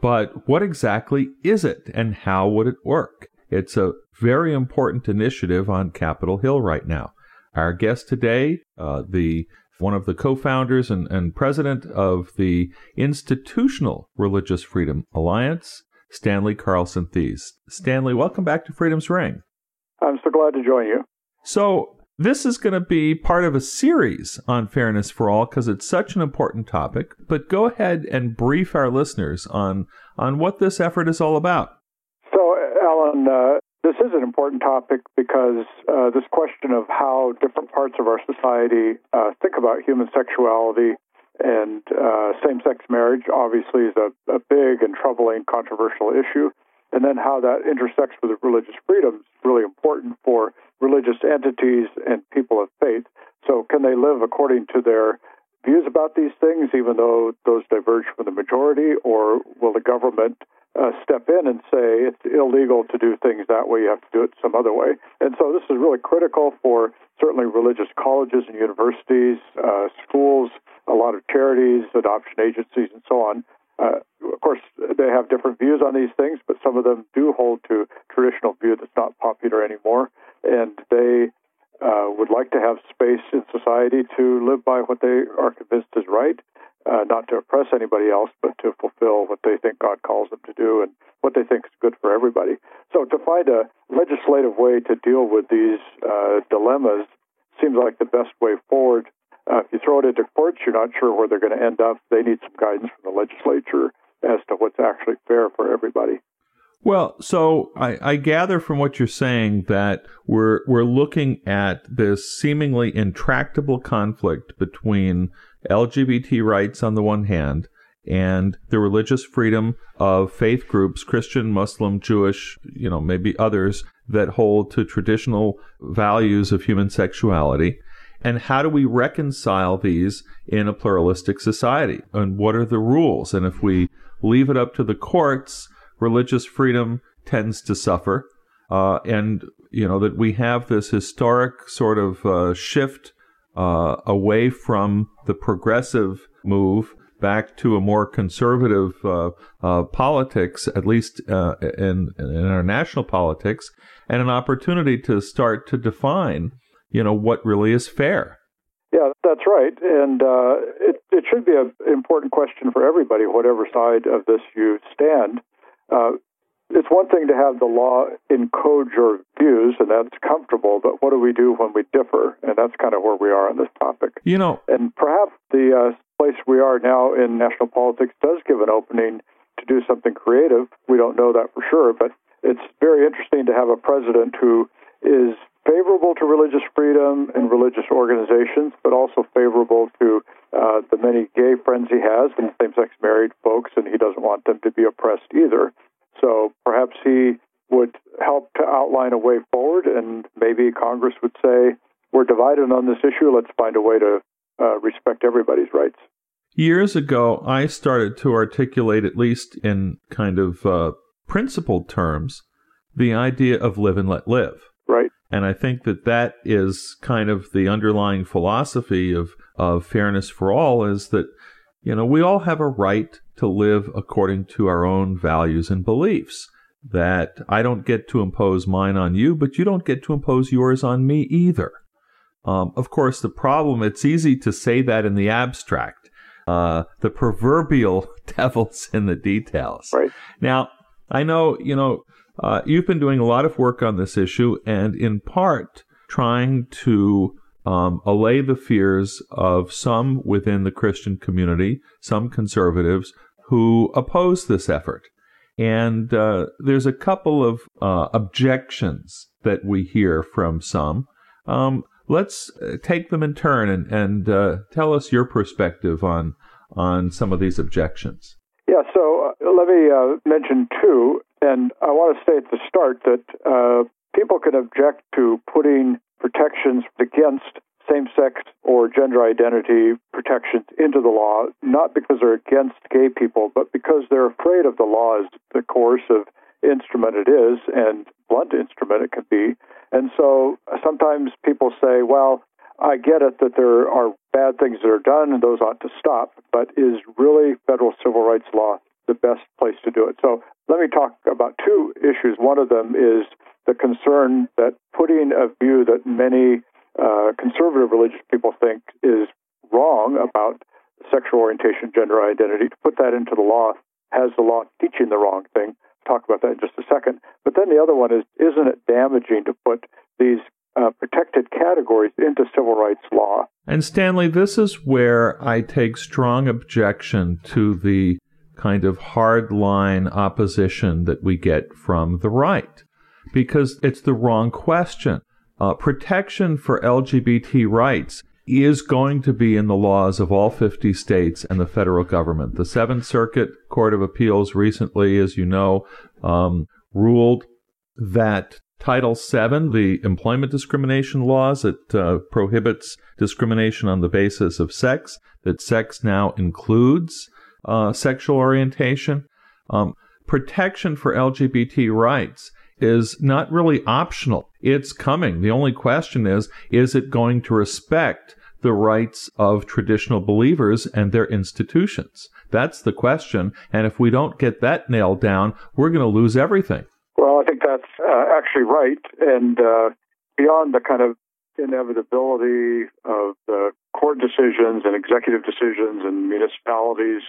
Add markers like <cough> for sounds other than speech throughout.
But what exactly is it and how would it work? It's a very important initiative on Capitol Hill right now. Our guest today, uh, the one of the co-founders and, and president of the Institutional Religious Freedom Alliance, Stanley Carlson Thies. Stanley, welcome back to Freedom's Ring. I'm so glad to join you. So, this is going to be part of a series on fairness for all because it's such an important topic. But go ahead and brief our listeners on on what this effort is all about. So, Alan, uh, this is an important topic because uh, this question of how different parts of our society uh, think about human sexuality and uh, same-sex marriage obviously is a, a big and troubling, controversial issue and then how that intersects with religious freedom is really important for religious entities and people of faith. So, can they live according to their views about these things, even though those diverge from the majority, or will the government uh, step in and say it's illegal to do things that way, you have to do it some other way? And so, this is really critical for certainly religious colleges and universities, uh, schools, a lot of charities, adoption agencies, and so on. Uh, of course, they have different views on these things, but some of them do hold to traditional view that's not popular anymore, and they uh, would like to have space in society to live by what they are convinced is right, uh, not to oppress anybody else, but to fulfill what they think God calls them to do and what they think is good for everybody. So, to find a legislative way to deal with these uh, dilemmas seems like the best way forward uh, if you throw it into courts, you're not sure where they're going to end up. They need some guidance from the legislature as to what's actually fair for everybody. Well, so I, I, gather from what you're saying that we're we're looking at this seemingly intractable conflict between LGBT rights on the one hand and the religious freedom of faith groups, Christian, Muslim, Jewish, you know, maybe others that hold to traditional values of human sexuality. And how do we reconcile these in a pluralistic society? And what are the rules? And if we leave it up to the courts, religious freedom tends to suffer. Uh, and, you know, that we have this historic sort of uh, shift uh, away from the progressive move back to a more conservative uh, uh, politics, at least uh, in, in our national politics, and an opportunity to start to define you know what really is fair. Yeah, that's right, and uh, it it should be an important question for everybody, whatever side of this you stand. Uh, it's one thing to have the law encode your views, and that's comfortable. But what do we do when we differ? And that's kind of where we are on this topic. You know, and perhaps the uh, place we are now in national politics does give an opening to do something creative. We don't know that for sure, but it's very interesting to have a president who is favorable to religious freedom and religious organizations, but also favorable to uh, the many gay friends he has and same sex married folks, and he doesn't want them to be oppressed either. So perhaps he would help to outline a way forward, and maybe Congress would say, We're divided on this issue, let's find a way to uh, respect everybody's rights. Years ago, I started to articulate, at least in kind of uh, principled terms, the idea of live and let live. Right. And I think that that is kind of the underlying philosophy of, of fairness for all is that, you know, we all have a right to live according to our own values and beliefs. That I don't get to impose mine on you, but you don't get to impose yours on me either. Um, of course, the problem, it's easy to say that in the abstract. Uh, the proverbial <laughs> devil's in the details. Right. Now, I know, you know, uh, you've been doing a lot of work on this issue, and in part trying to um, allay the fears of some within the Christian community, some conservatives who oppose this effort. And uh, there's a couple of uh, objections that we hear from some. Um, let's uh, take them in turn and, and uh, tell us your perspective on on some of these objections. Yeah, so uh, let me uh, mention two, and I want to say at the start that people can object to putting protections against same sex or gender identity protections into the law, not because they're against gay people, but because they're afraid of the law as the coercive instrument it is and blunt instrument it can be. And so uh, sometimes people say, well, I get it that there are bad things that are done and those ought to stop, but is really federal civil rights law the best place to do it? So let me talk about two issues. One of them is the concern that putting a view that many uh, conservative religious people think is wrong about sexual orientation, gender identity, to put that into the law has the law teaching the wrong thing. Talk about that in just a second. But then the other one is, isn't it damaging to put these uh, protected categories into civil rights law? And Stanley, this is where I take strong objection to the kind of hardline opposition that we get from the right, because it's the wrong question. Uh, protection for LGBT rights is going to be in the laws of all 50 states and the federal government. The Seventh Circuit Court of Appeals recently, as you know, um, ruled that Title VII, the employment discrimination laws that uh, prohibits discrimination on the basis of sex, that sex now includes uh, sexual orientation. Um, protection for LGBT rights is not really optional. It's coming. The only question is, is it going to respect the rights of traditional believers and their institutions? That's the question. And if we don't get that nailed down, we're going to lose everything. Well, I think that's uh, actually right. And uh, beyond the kind of inevitability of the court decisions and executive decisions and municipalities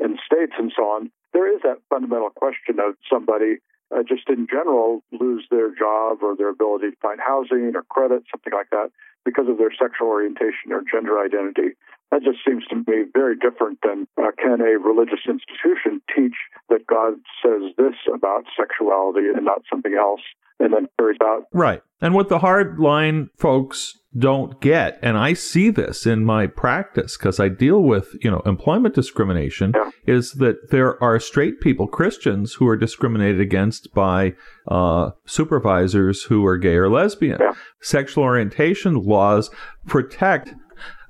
and states and so on, there is that fundamental question of somebody uh, just in general lose their job or their ability to find housing or credit, something like that, because of their sexual orientation or gender identity. That just seems to me very different than uh, can a religious institution teach that God says this about sexuality and not something else, and then carries out. Right. And what the hard line folks don't get and i see this in my practice because i deal with you know employment discrimination yeah. is that there are straight people christians who are discriminated against by uh, supervisors who are gay or lesbian yeah. sexual orientation laws protect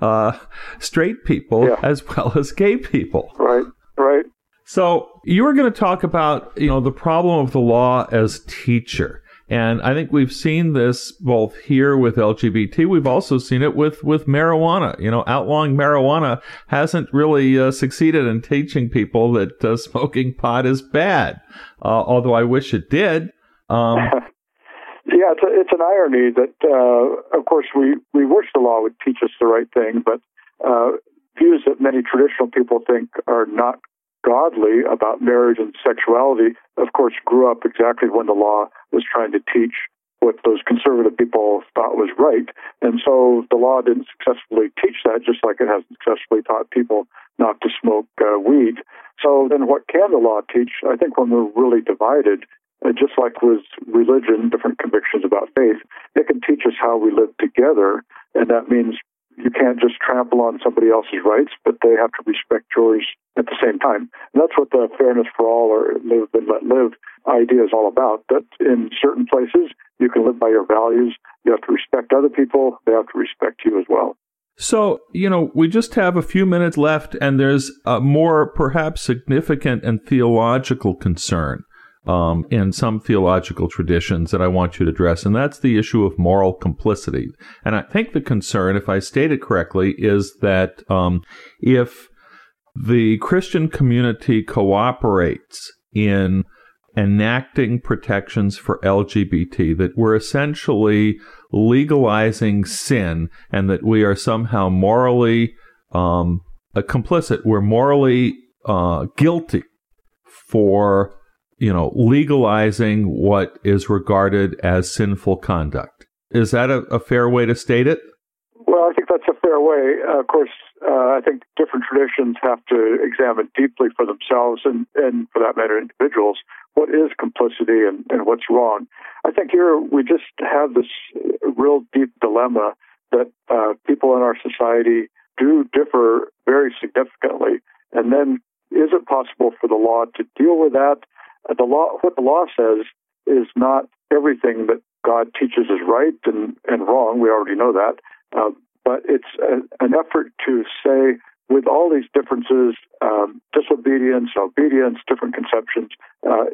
uh, straight people yeah. as well as gay people right right so you were going to talk about you know the problem of the law as teacher and I think we've seen this both here with LGBT. We've also seen it with, with marijuana. You know, outlawing marijuana hasn't really uh, succeeded in teaching people that uh, <laughs> smoking pot is bad. Uh, although I wish it did. Um, <laughs> yeah, it's, a, it's an irony that, uh, of course, we, we wish the law would teach us the right thing, but uh, views that many traditional people think are not godly about marriage and sexuality, of course, grew up exactly when the law was trying to teach what those conservative people thought was right. And so the law didn't successfully teach that, just like it hasn't successfully taught people not to smoke uh, weed. So then what can the law teach? I think when we're really divided, uh, just like with religion, different convictions about faith, it can teach us how we live together. And that means you can't just trample on somebody else's rights, but they have to respect yours at the same time. And that's what the fairness for all or live and let live idea is all about. That in certain places you can live by your values. You have to respect other people. They have to respect you as well. So, you know, we just have a few minutes left, and there's a more perhaps significant and theological concern um, in some theological traditions that I want you to address, and that's the issue of moral complicity. And I think the concern, if I state it correctly, is that um, if the Christian community cooperates in enacting protections for LGBT, that we're essentially legalizing sin and that we are somehow morally um, complicit. We're morally uh, guilty for you know, legalizing what is regarded as sinful conduct. Is that a, a fair way to state it? Well, I think that's a fair way. Uh, of course, uh, I think different traditions have to examine deeply for themselves and, and for that matter, individuals, what is complicity and, and what's wrong. I think here we just have this real deep dilemma that uh, people in our society do differ very significantly. And then is it possible for the law to deal with that? Uh, the law, what the law says, is not everything that God teaches is right and, and wrong. We already know that. Uh, but it's a, an effort to say, with all these differences, um, disobedience, obedience, different conceptions, uh,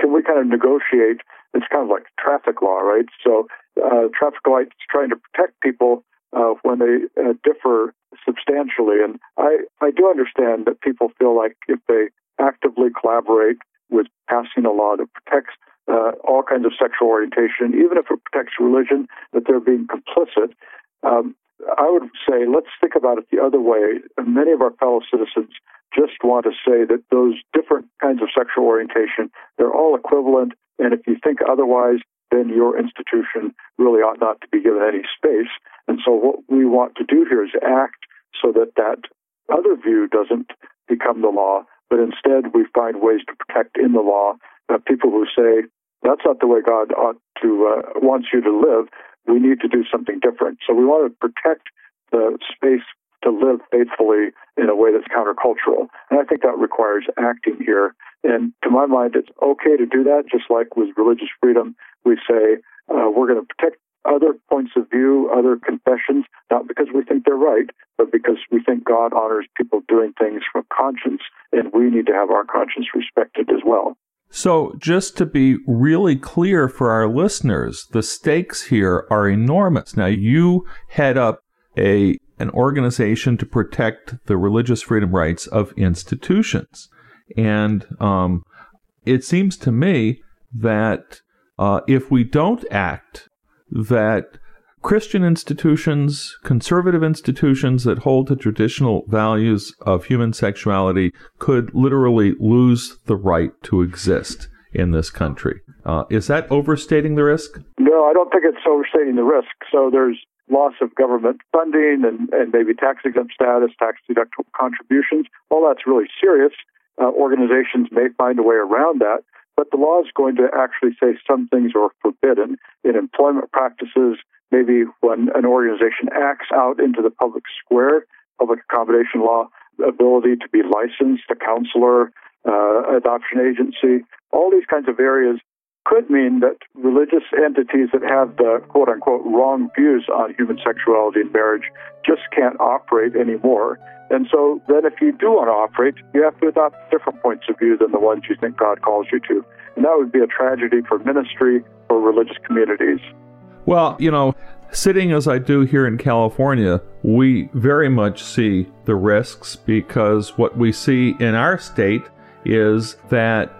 can we kind of negotiate? It's kind of like traffic law, right? So, uh, traffic lights trying to protect people uh, when they uh, differ substantially. And I, I do understand that people feel like if they actively collaborate with passing a law that protects uh, all kinds of sexual orientation, even if it protects religion, that they're being complicit. Um, I would say let's think about it the other way. Many of our fellow citizens just want to say that those different kinds of sexual orientation, they're all equivalent. And if you think otherwise, then your institution really ought not to be given any space. And so what we want to do here is act so that that other view doesn't become the law, but instead we find ways to protect in the law people who say that's not the way God ought to uh, wants you to live. We need to do something different. So we want to protect the space to live faithfully in a way that's countercultural. And I think that requires acting here. And to my mind, it's okay to do that, just like with religious freedom. We say uh, we're going to protect other points of view, other confessions, not because we think they're right, but because we think God honors people doing things from conscience, and we need to have our conscience respected as well. So, just to be really clear for our listeners, the stakes here are enormous. Now, you head up a an organization to protect the religious freedom rights of institutions, and um, it seems to me that uh, if we don't act, that Christian institutions, conservative institutions that hold to traditional values of human sexuality could literally lose the right to exist in this country. Uh, is that overstating the risk? No, I don't think it's overstating the risk. So there's loss of government funding and, and maybe tax exempt status, tax deductible contributions. All that's really serious. Uh, organizations may find a way around that, but the law is going to actually say some things are forbidden in employment practices, maybe when an organization acts out into the public square, public accommodation law, ability to be licensed, a counselor, uh, adoption agency, all these kinds of areas could mean that religious entities that have the quote unquote wrong views on human sexuality and marriage just can't operate anymore. And so then if you do want to operate, you have to adopt different points of view than the ones you think God calls you to. And that would be a tragedy for ministry, for religious communities. Well, you know, sitting as I do here in California, we very much see the risks because what we see in our state is that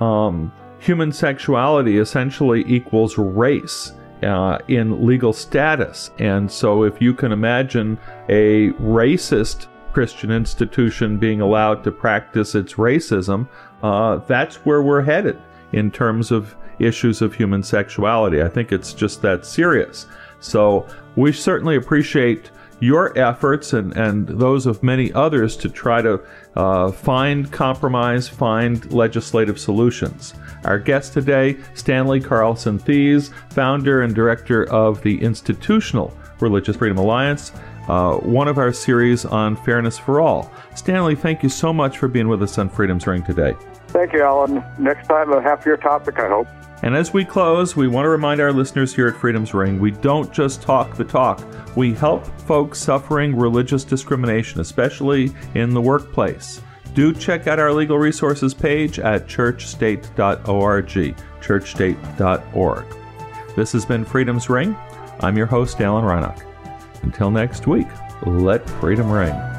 um, human sexuality essentially equals race. Uh, in legal status. And so, if you can imagine a racist Christian institution being allowed to practice its racism, uh, that's where we're headed in terms of issues of human sexuality. I think it's just that serious. So we certainly appreciate your efforts and, and those of many others to try to uh, find compromise, find legislative solutions. Our guest today, Stanley Carlson Thies, founder and director of the Institutional Religious Freedom Alliance, uh, one of our series on fairness for all. Stanley, thank you so much for being with us on Freedom's Ring today. Thank you, Alan. Next time, a happier topic, I hope. And as we close, we want to remind our listeners here at Freedom's Ring we don't just talk the talk, we help folks suffering religious discrimination, especially in the workplace. Do check out our legal resources page at churchstate.org, churchstate.org. This has been Freedom's Ring. I'm your host, Alan Reinach. Until next week, let freedom ring.